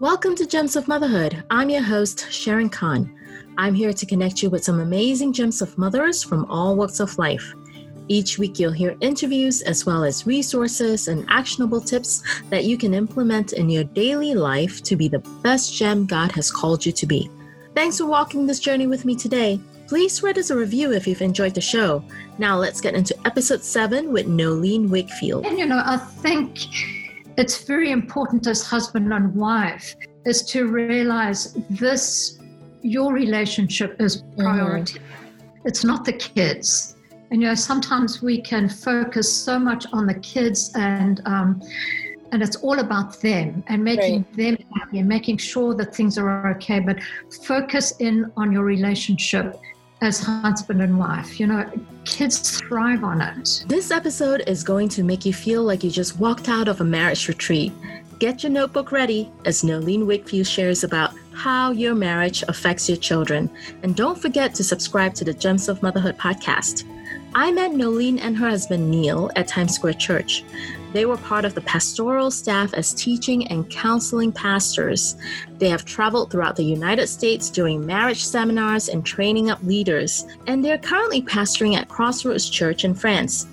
Welcome to Gems of Motherhood. I'm your host, Sharon Khan. I'm here to connect you with some amazing gems of mothers from all walks of life. Each week, you'll hear interviews as well as resources and actionable tips that you can implement in your daily life to be the best gem God has called you to be. Thanks for walking this journey with me today. Please write us a review if you've enjoyed the show. Now, let's get into episode 7 with Nolene Wakefield. And you know, I think it's very important as husband and wife is to realize this your relationship is mm-hmm. priority mm-hmm. it's not the kids and you know sometimes we can focus so much on the kids and um, and it's all about them and making right. them happy and making sure that things are okay but focus in on your relationship as husband and wife. You know, kids thrive on it. This episode is going to make you feel like you just walked out of a marriage retreat. Get your notebook ready as Nolene Wakefield shares about how your marriage affects your children. And don't forget to subscribe to the Gems of Motherhood podcast. I met Nolene and her husband Neil at Times Square Church. They were part of the pastoral staff as teaching and counseling pastors. They have traveled throughout the United States doing marriage seminars and training up leaders, and they're currently pastoring at Crossroads Church in France.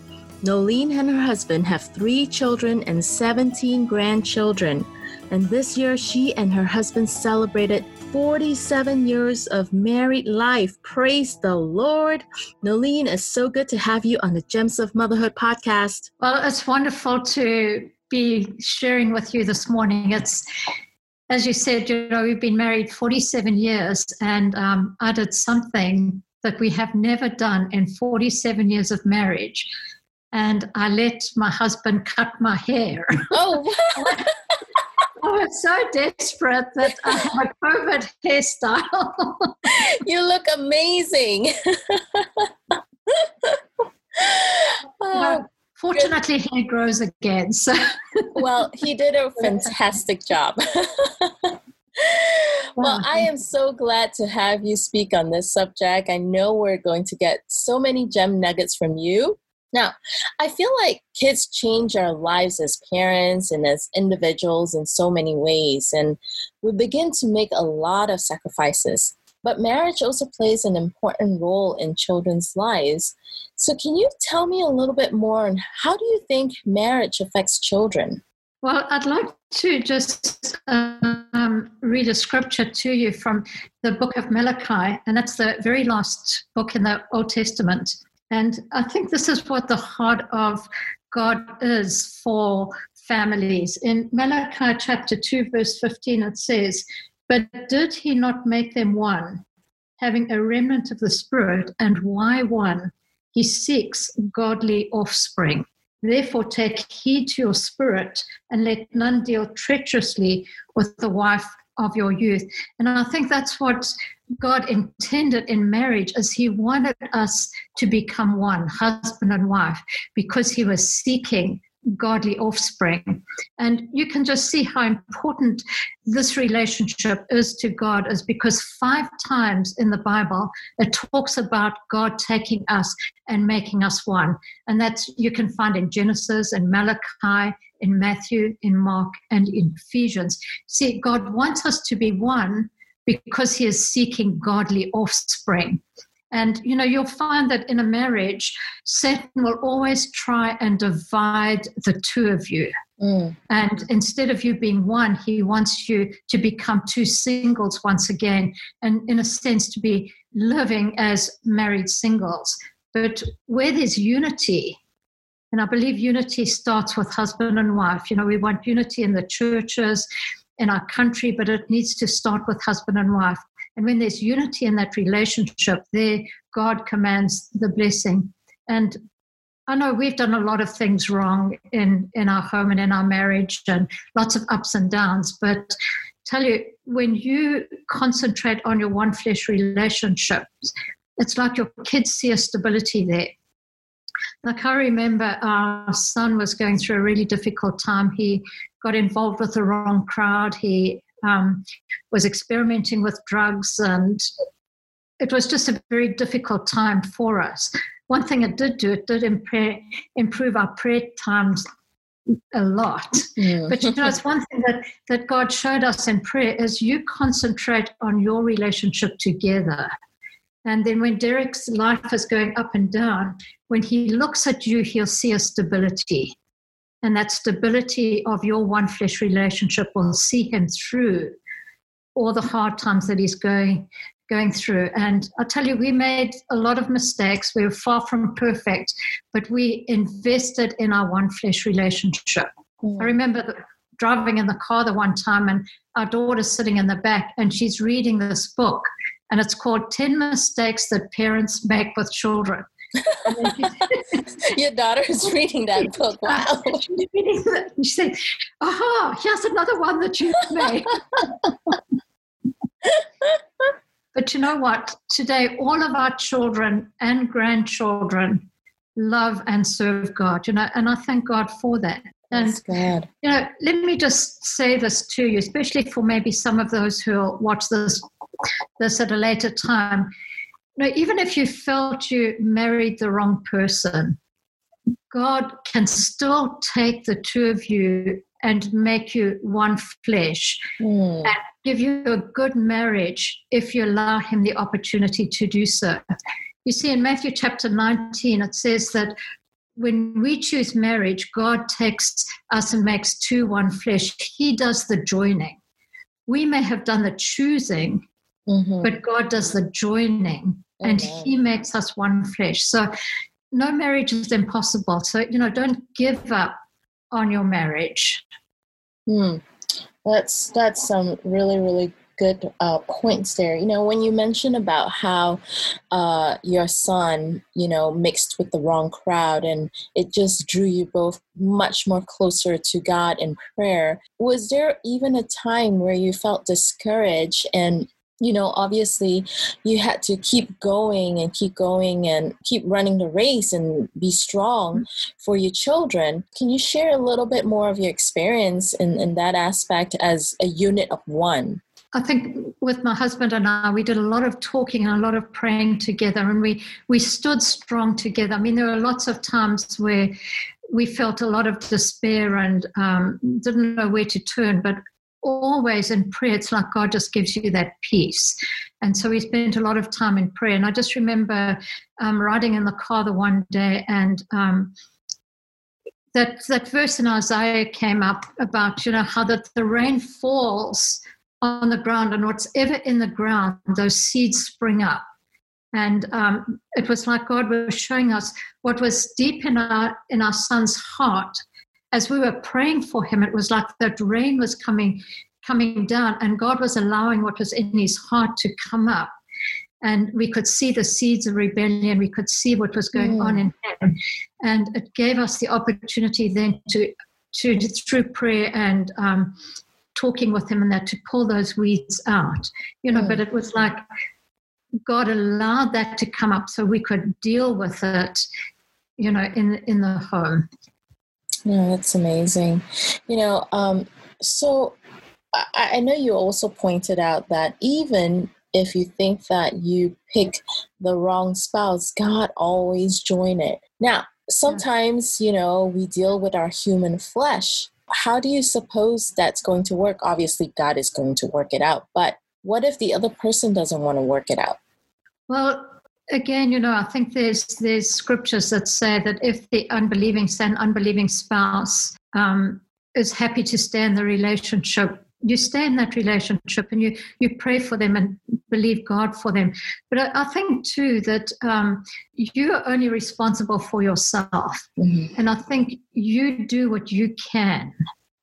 Nolene and her husband have three children and 17 grandchildren. And this year, she and her husband celebrated 47 years of married life. Praise the Lord. Nolene, it's so good to have you on the Gems of Motherhood podcast. Well, it's wonderful to be sharing with you this morning. It's, as you said, you know, we've been married 47 years, and um, I did something that we have never done in 47 years of marriage. And I let my husband cut my hair. Oh, Oh, I was so desperate that I have a COVID hairstyle. you look amazing. oh, fortunately, hair grows again. So. well, he did a fantastic job. well, I am so glad to have you speak on this subject. I know we're going to get so many gem nuggets from you. Now, I feel like kids change our lives as parents and as individuals in so many ways, and we begin to make a lot of sacrifices. But marriage also plays an important role in children's lives. So, can you tell me a little bit more on how do you think marriage affects children? Well, I'd like to just um, read a scripture to you from the book of Malachi, and that's the very last book in the Old Testament. And I think this is what the heart of God is for families. In Malachi chapter 2, verse 15, it says, But did he not make them one, having a remnant of the Spirit? And why one? He seeks godly offspring. Therefore, take heed to your spirit and let none deal treacherously with the wife of your youth. And I think that's what God intended in marriage as he wanted us to become one, husband and wife, because he was seeking godly offspring. And you can just see how important this relationship is to God, is because five times in the Bible it talks about God taking us and making us one. And that's you can find in Genesis and Malachi, in Matthew, in Mark, and in Ephesians. See, God wants us to be one because he is seeking godly offspring. And you know, you'll find that in a marriage, Satan will always try and divide the two of you. Mm. And instead of you being one, he wants you to become two singles once again, and in a sense, to be living as married singles. But where there's unity, and I believe unity starts with husband and wife. You know, we want unity in the churches, in our country, but it needs to start with husband and wife. And when there's unity in that relationship, there God commands the blessing. And I know we've done a lot of things wrong in, in our home and in our marriage and lots of ups and downs. But tell you, when you concentrate on your one flesh relationships, it's like your kids see a stability there. Like I remember our son was going through a really difficult time. He got involved with the wrong crowd. He um, was experimenting with drugs, and it was just a very difficult time for us. One thing it did do, it did improve our prayer times a lot. Mm. But you know, it's one thing that, that God showed us in prayer is you concentrate on your relationship together. And then when Derek's life is going up and down, when he looks at you, he'll see a stability. And that stability of your one flesh relationship will see him through all the hard times that he's going going through. And I tell you, we made a lot of mistakes. We were far from perfect, but we invested in our one flesh relationship. Mm. I remember the, driving in the car the one time, and our daughter's sitting in the back, and she's reading this book, and it's called 10 Mistakes That Parents Make with Children. Your daughter is reading that book. Wow. She said, Aha, here's another one that you've made. But you know what? Today, all of our children and grandchildren love and serve God, you know, and I thank God for that. And, God. you know, let me just say this to you, especially for maybe some of those who will watch this, this at a later time. Know, even if you felt you married the wrong person, God can still take the two of you and make you one flesh mm. and give you a good marriage if you allow him the opportunity to do so. You see, in Matthew chapter 19, it says that when we choose marriage, God takes us and makes two one flesh. He does the joining. We may have done the choosing, mm-hmm. but God does the joining and He makes us one flesh. So no marriage is impossible. So, you know, don't give up on your marriage. Hmm. That's that's some really really good uh, points there. You know, when you mentioned about how uh, your son, you know, mixed with the wrong crowd and it just drew you both much more closer to God in prayer, was there even a time where you felt discouraged and you know, obviously you had to keep going and keep going and keep running the race and be strong for your children. Can you share a little bit more of your experience in, in that aspect as a unit of one? I think with my husband and I, we did a lot of talking and a lot of praying together, and we we stood strong together. I mean, there were lots of times where we felt a lot of despair and um, didn't know where to turn, but always in prayer, it's like God just gives you that peace. And so we spent a lot of time in prayer. And I just remember um, riding in the car the one day and um, that, that verse in Isaiah came up about, you know, how that the rain falls on the ground and whatever in the ground, those seeds spring up. And um, it was like God was showing us what was deep in our in our son's heart as we were praying for him, it was like that rain was coming coming down and God was allowing what was in his heart to come up. And we could see the seeds of rebellion. We could see what was going mm. on in him. And it gave us the opportunity then to, to through prayer and um, talking with him and that, to pull those weeds out. You know, mm. but it was like God allowed that to come up so we could deal with it, you know, in, in the home. Yeah, that's amazing. You know, um, so I, I know you also pointed out that even if you think that you pick the wrong spouse, God always join it. Now, sometimes, you know, we deal with our human flesh. How do you suppose that's going to work? Obviously, God is going to work it out, but what if the other person doesn't want to work it out? Well, again, you know, I think there's there's scriptures that say that if the unbelieving son, unbelieving spouse um, is happy to stay in the relationship, you stay in that relationship and you you pray for them and believe God for them. But I, I think too that um, you are only responsible for yourself, mm-hmm. and I think you do what you can.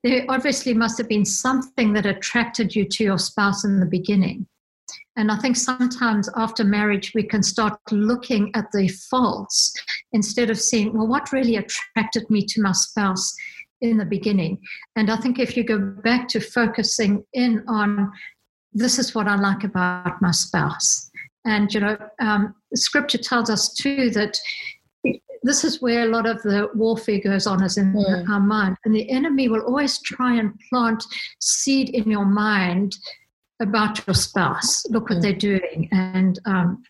There obviously must have been something that attracted you to your spouse in the beginning and I think sometimes after marriage, we can start looking at the faults instead of seeing, well, what really attracted me to my spouse in the beginning? And I think if you go back to focusing in on, this is what I like about my spouse. And, you know, um, scripture tells us too that this is where a lot of the warfare goes on is in mm. our mind. And the enemy will always try and plant seed in your mind about your spouse. Look what they're doing. And um,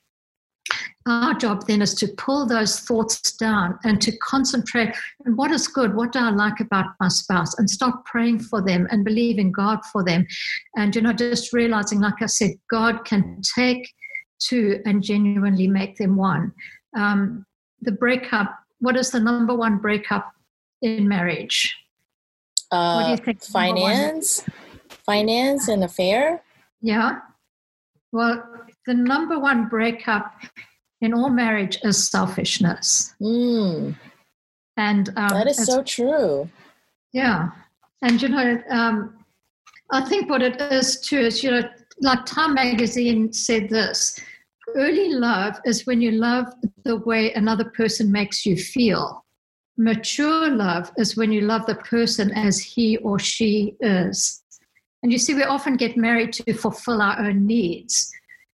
our job then is to pull those thoughts down and to concentrate on what is good, what do I like about my spouse, and start praying for them and believing God for them. And, you know, just realizing, like I said, God can take two and genuinely make them one. Um, the breakup, what is the number one breakup in marriage? Uh, what do you think? Finance, finance and affair. Yeah. Well, the number one breakup in all marriage is selfishness. Mm. And um, that is so true. Yeah. And, you know, um, I think what it is too is, you know, like Time Magazine said this early love is when you love the way another person makes you feel. Mature love is when you love the person as he or she is. And you see, we often get married to fulfill our own needs.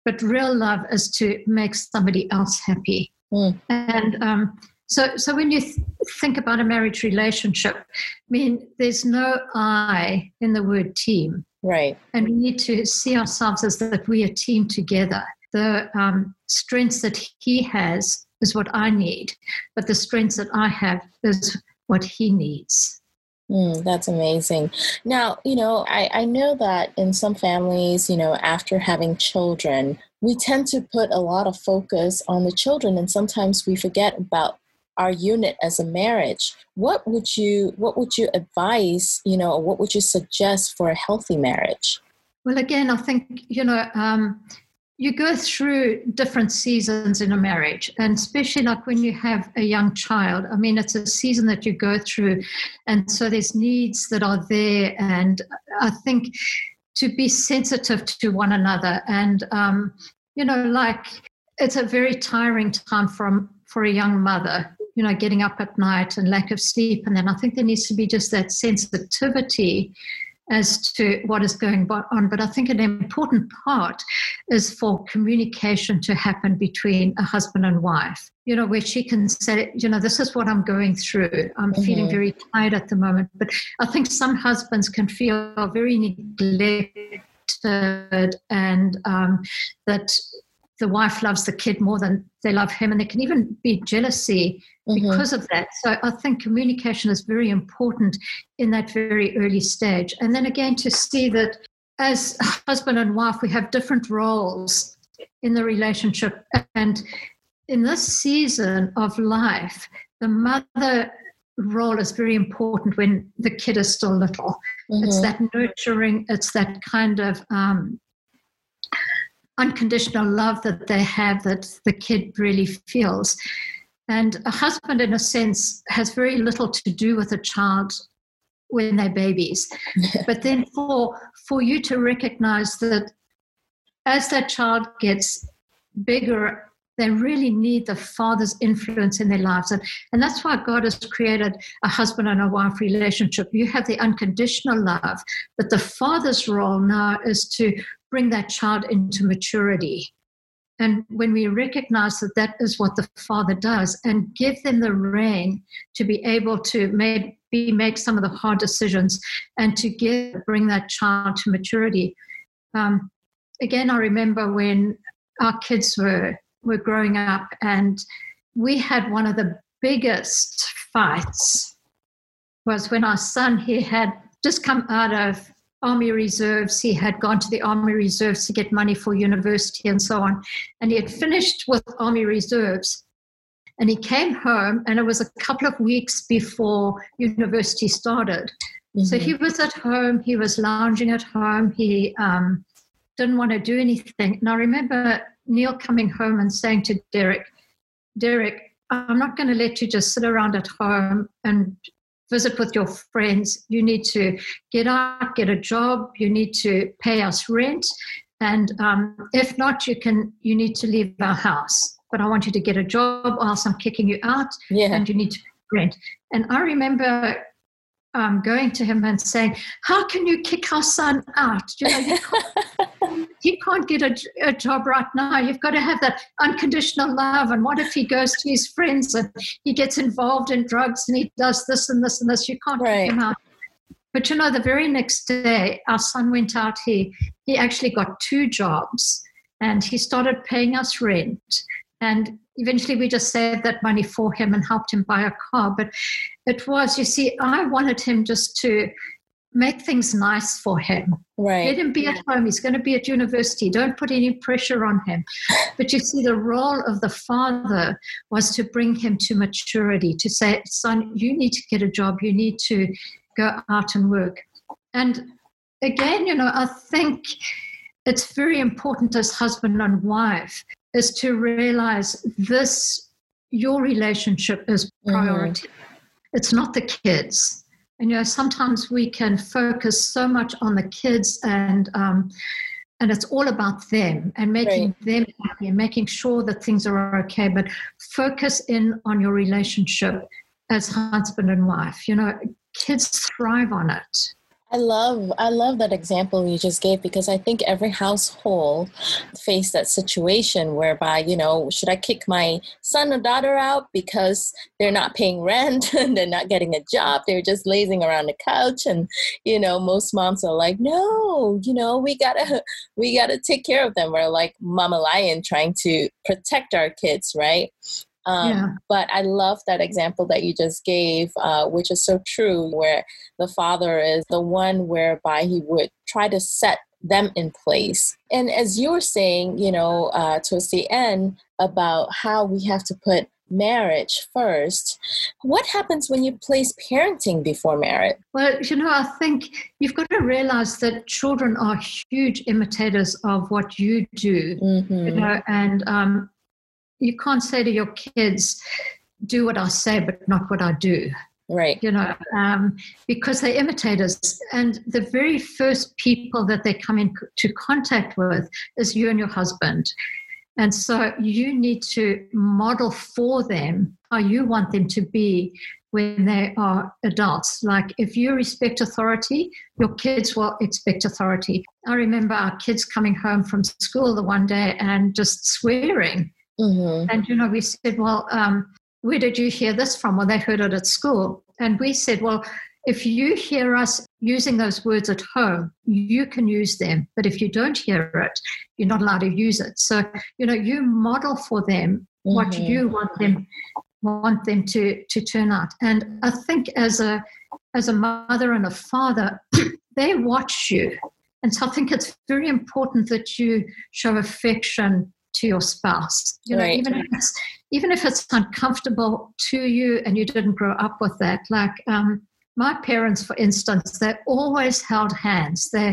But real love is to make somebody else happy. Mm. And um, so, so when you th- think about a marriage relationship, I mean, there's no I in the word team. Right. And we need to see ourselves as that we are team together. The um, strengths that he has is what I need, but the strengths that I have is what he needs. Mm, that's amazing. Now, you know, I, I know that in some families, you know, after having children, we tend to put a lot of focus on the children and sometimes we forget about our unit as a marriage. What would you what would you advise, you know, what would you suggest for a healthy marriage? Well, again, I think, you know, um, you go through different seasons in a marriage and especially like when you have a young child i mean it's a season that you go through and so there's needs that are there and i think to be sensitive to one another and um, you know like it's a very tiring time from for a young mother you know getting up at night and lack of sleep and then i think there needs to be just that sensitivity as to what is going on. But I think an important part is for communication to happen between a husband and wife. You know, where she can say, you know, this is what I'm going through. I'm mm-hmm. feeling very tired at the moment. But I think some husbands can feel very neglected and um, that the wife loves the kid more than they love him, and there can even be jealousy mm-hmm. because of that. So I think communication is very important in that very early stage. And then again, to see that as husband and wife, we have different roles in the relationship. And in this season of life, the mother role is very important when the kid is still little. Mm-hmm. It's that nurturing, it's that kind of um, unconditional love that they have that the kid really feels. And a husband, in a sense, has very little to do with a child when they're babies. but then for for you to recognize that as that child gets bigger, they really need the father's influence in their lives. And, and that's why God has created a husband and a wife relationship. You have the unconditional love, but the father's role now is to bring that child into maturity. And when we recognize that that is what the Father does and give them the reign to be able to make, be, make some of the hard decisions and to give, bring that child to maturity. Um, again, I remember when our kids were, were growing up and we had one of the biggest fights was when our son, he had just come out of Army Reserves. He had gone to the Army Reserves to get money for university and so on. And he had finished with Army Reserves. And he came home, and it was a couple of weeks before university started. Mm-hmm. So he was at home, he was lounging at home, he um, didn't want to do anything. And I remember Neil coming home and saying to Derek, Derek, I'm not going to let you just sit around at home and visit with your friends. You need to get out, get a job. You need to pay us rent, and um, if not, you can. You need to leave our house. But I want you to get a job, or else I'm kicking you out. Yeah. And you need to rent. And I remember um, going to him and saying, "How can you kick our son out? You know, you can't, he can't get a, a, job right now. You've got to have that unconditional love. And what if he goes to his friends and he gets involved in drugs and he does this and this and this? You can't right. him out." But you know, the very next day, our son went out. He he actually got two jobs, and he started paying us rent. And eventually we just saved that money for him and helped him buy a car. But it was, you see, I wanted him just to make things nice for him. Right. Let him be at home. He's going to be at university. Don't put any pressure on him. But you see, the role of the father was to bring him to maturity, to say, son, you need to get a job. You need to go out and work. And again, you know, I think it's very important as husband and wife is to realize this, your relationship is mm-hmm. priority. Mm-hmm. It's not the kids and you know sometimes we can focus so much on the kids and um, and it's all about them and making right. them happy and making sure that things are okay. But focus in on your relationship as husband and wife. You know kids thrive on it I love I love that example you just gave because I think every household face that situation whereby you know should I kick my son or daughter out because they're not paying rent and they're not getting a job they're just lazing around the couch and you know most moms are like no you know we gotta we gotta take care of them. We're like mama lion trying to protect our kids right um, yeah. But I love that example that you just gave, uh, which is so true, where the father is the one whereby he would try to set them in place. And as you were saying, you know, uh, towards the end about how we have to put marriage first. What happens when you place parenting before marriage? Well, you know, I think you've got to realize that children are huge imitators of what you do, mm-hmm. you know, and um, you can't say to your kids, do what I say, but not what I do. Right. You know, um, because they imitate us. And the very first people that they come into contact with is you and your husband. And so you need to model for them how you want them to be when they are adults. Like if you respect authority, your kids will expect authority. I remember our kids coming home from school the one day and just swearing Mm-hmm. And, you know, we said, well, um, where did you hear this from? Well, they heard it at school. And we said, well, if you hear us using those words at home, you can use them. But if you don't hear it, you're not allowed to use it. So, you know, you model for them mm-hmm. what you want them want them to to turn out. And I think as a as a mother and a father, they watch you. And so I think it's very important that you show affection to your spouse. You know, right. even if it's even if it's uncomfortable to you and you didn't grow up with that. Like um, my parents, for instance, they always held hands. They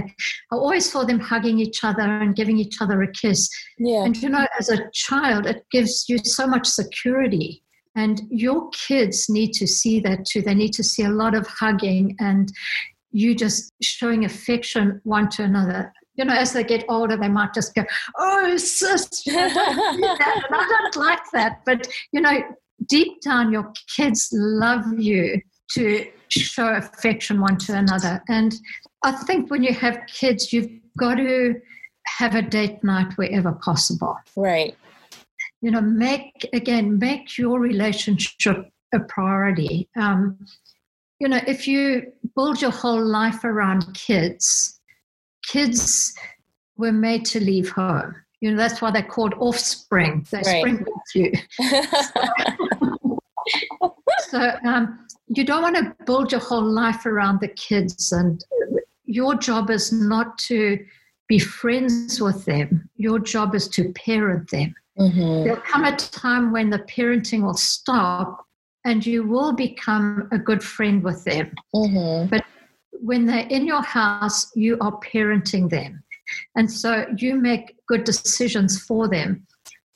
I always saw them hugging each other and giving each other a kiss. Yeah. And you know, as a child, it gives you so much security. And your kids need to see that too. They need to see a lot of hugging and you just showing affection one to another you know, as they get older, they might just go, "Oh, sis," and I don't like that. But you know, deep down, your kids love you to show affection one to another. And I think when you have kids, you've got to have a date night wherever possible. Right. You know, make again, make your relationship a priority. Um, you know, if you build your whole life around kids, kids were made to leave home. You know, that's why they're called offspring. They right. spring with you. so um, you don't want to build your whole life around the kids, and your job is not to be friends with them. Your job is to parent them. Mm-hmm. There'll come a time when the parenting will stop, and you will become a good friend with them. Mm-hmm. But when they're in your house, you are parenting them. And so you make good decisions for them.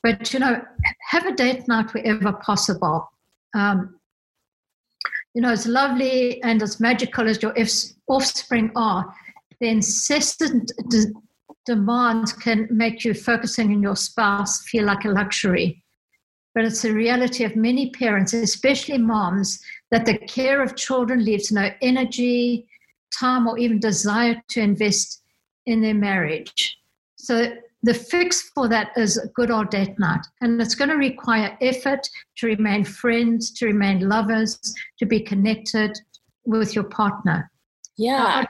But, you know, have a date night wherever possible. Um, you know, as lovely and as magical as your offspring are, the incessant de- demands can make you focusing on your spouse feel like a luxury. But it's a reality of many parents, especially moms, that the care of children leaves no energy, time or even desire to invest in their marriage. So the fix for that is a good old date night. And it's going to require effort to remain friends, to remain lovers, to be connected with your partner. Yeah.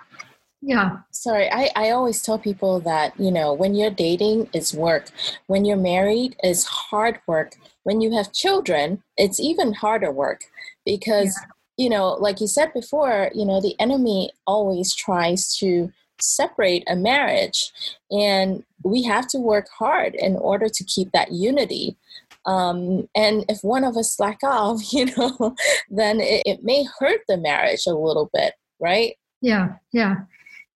Yeah. Sorry, I, I always tell people that, you know, when you're dating, it's work. When you're married, it's hard work. When you have children, it's even harder work because, yeah. You know, like you said before, you know, the enemy always tries to separate a marriage. And we have to work hard in order to keep that unity. Um, and if one of us slack off, you know, then it, it may hurt the marriage a little bit, right? Yeah, yeah.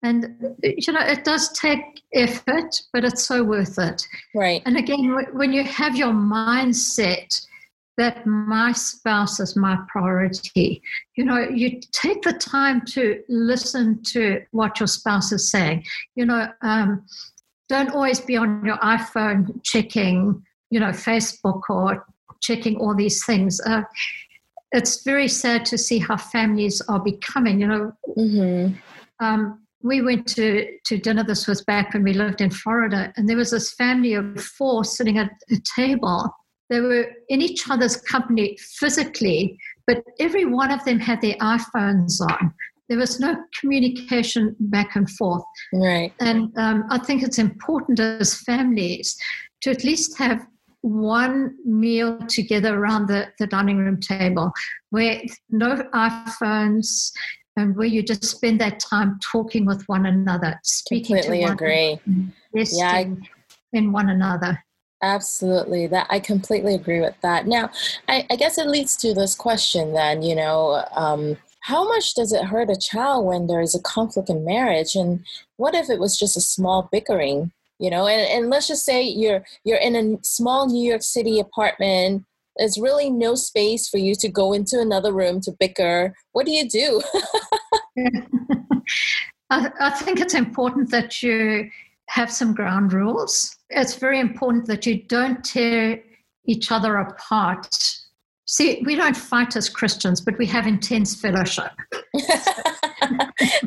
And, you know, it does take effort, but it's so worth it. Right. And again, when you have your mindset that my spouse is my priority, you know, you take the time to listen to what your spouse is saying. You know, um, don't always be on your iPhone checking, you know, Facebook or checking all these things. Uh, it's very sad to see how families are becoming, you know. Mm-hmm. Um, we went to, to dinner, this was back when we lived in Florida, and there was this family of four sitting at a table. They were in each other's company physically, but every one of them had their iPhones on. There was no communication back and forth. Right. And um, I think it's important as families to at least have one meal together around the, the dining room table where no iPhones, and where you just spend that time talking with one another, speaking completely to one agree. yeah, I, in one another. Absolutely, that I completely agree with that. Now, I, I guess it leads to this question then. You know, um, how much does it hurt a child when there is a conflict in marriage, and what if it was just a small bickering? You know, and, and let's just say you're you're in a small New York City apartment there's really no space for you to go into another room to bicker. What do you do? I, I think it's important that you have some ground rules. It's very important that you don't tear each other apart. See, we don't fight as Christians, but we have intense fellowship.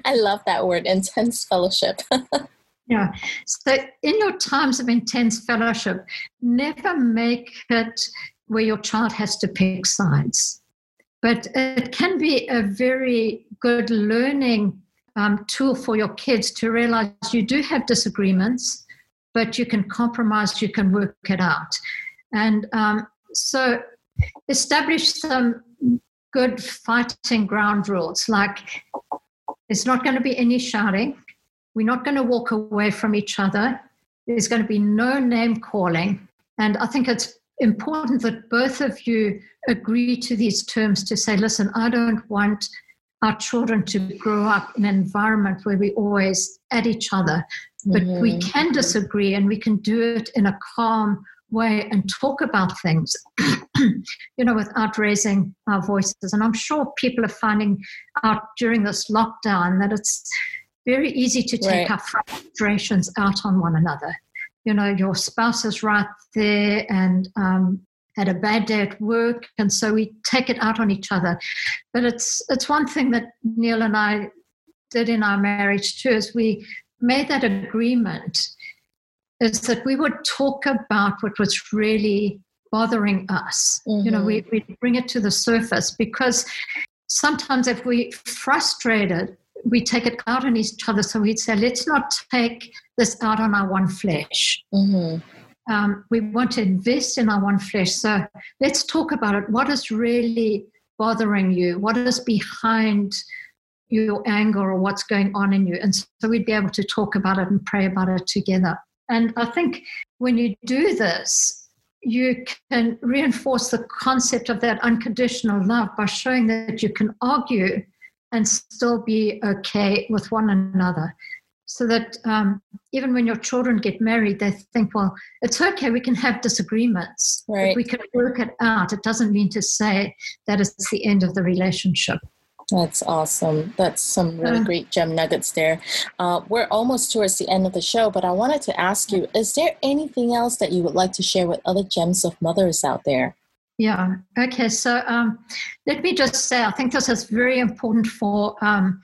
I love that word, intense fellowship. yeah. So, in your times of intense fellowship, never make it where your child has to pick sides. But it can be a very good learning um, tool for your kids to realize you do have disagreements, but you can compromise, you can work it out. And um, so establish some good fighting ground rules like there's not going to be any shouting, we're not going to walk away from each other, there's going to be no name calling. And I think it's important that both of you agree to these terms to say, listen, I don't want our children to grow up in an environment where we always at each other, but mm-hmm. we can disagree and we can do it in a calm way and talk about things, you know, without raising our voices. And I'm sure people are finding out during this lockdown that it's very easy to take right. our frustrations out on one another you know your spouse is right there and um, had a bad day at work and so we take it out on each other but it's it's one thing that neil and i did in our marriage too is we made that agreement is that we would talk about what was really bothering us mm-hmm. you know we, mm-hmm. we bring it to the surface because sometimes if we frustrated we take it out on each other. So we'd say, let's not take this out on our one flesh. Mm-hmm. Um, we want to invest in our one flesh. So let's talk about it. What is really bothering you? What is behind your anger or what's going on in you? And so we'd be able to talk about it and pray about it together. And I think when you do this, you can reinforce the concept of that unconditional love by showing that you can argue and still be okay with one another. So that um, even when your children get married, they think, well, it's okay, we can have disagreements. Right. We can work it out. It doesn't mean to say that it's the end of the relationship. That's awesome. That's some really uh, great gem nuggets there. Uh, we're almost towards the end of the show, but I wanted to ask you is there anything else that you would like to share with other gems of mothers out there? Yeah. Okay. So um, let me just say, I think this is very important for um,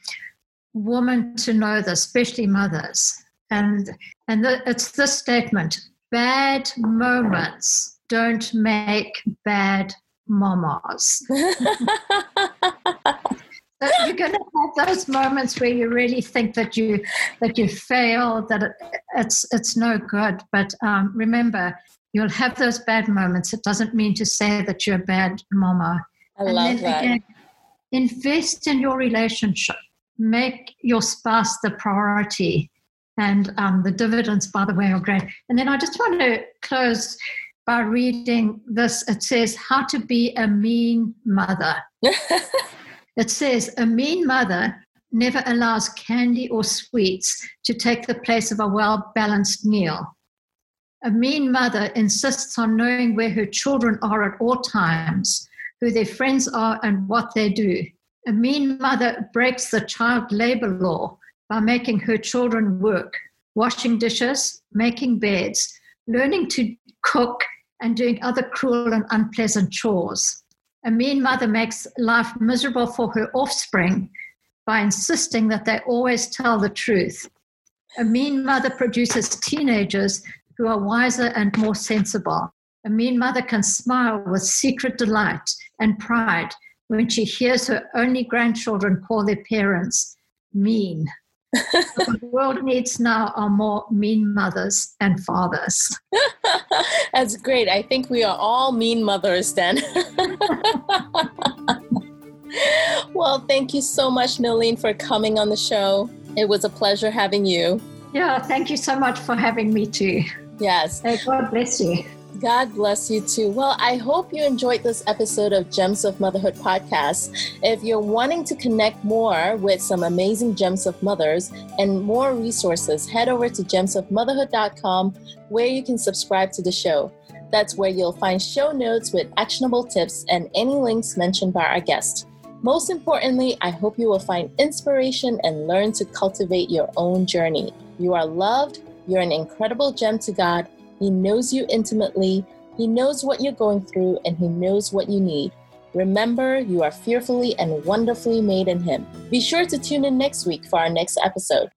women to know this, especially mothers. And and the, it's this statement: bad moments don't make bad mamas. you're going to have those moments where you really think that you that you failed, that it, it's it's no good. But um, remember, you'll have those bad moments. It doesn't mean to say that you're a bad mama. I and love that. Again, invest in your relationship. Make your spouse the priority. And um, the dividends, by the way, are great. And then I just want to close by reading this. It says, How to be a mean mother. it says, A mean mother never allows candy or sweets to take the place of a well balanced meal. A mean mother insists on knowing where her children are at all times, who their friends are, and what they do. A mean mother breaks the child labor law by making her children work, washing dishes, making beds, learning to cook, and doing other cruel and unpleasant chores. A mean mother makes life miserable for her offspring by insisting that they always tell the truth. A mean mother produces teenagers who are wiser and more sensible. A mean mother can smile with secret delight and pride when she hears her only grandchildren call their parents mean the world needs now are more mean mothers and fathers. That's great. I think we are all mean mothers then. well, thank you so much, Nolene, for coming on the show. It was a pleasure having you. Yeah, thank you so much for having me too. Yes. Hey, God bless you. God bless you too. Well, I hope you enjoyed this episode of Gems of Motherhood podcast. If you're wanting to connect more with some amazing gems of mothers and more resources, head over to gemsofmotherhood.com where you can subscribe to the show. That's where you'll find show notes with actionable tips and any links mentioned by our guest. Most importantly, I hope you will find inspiration and learn to cultivate your own journey. You are loved, you're an incredible gem to God he knows you intimately, He knows what you're going through, and He knows what you need. Remember, you are fearfully and wonderfully made in Him. Be sure to tune in next week for our next episode.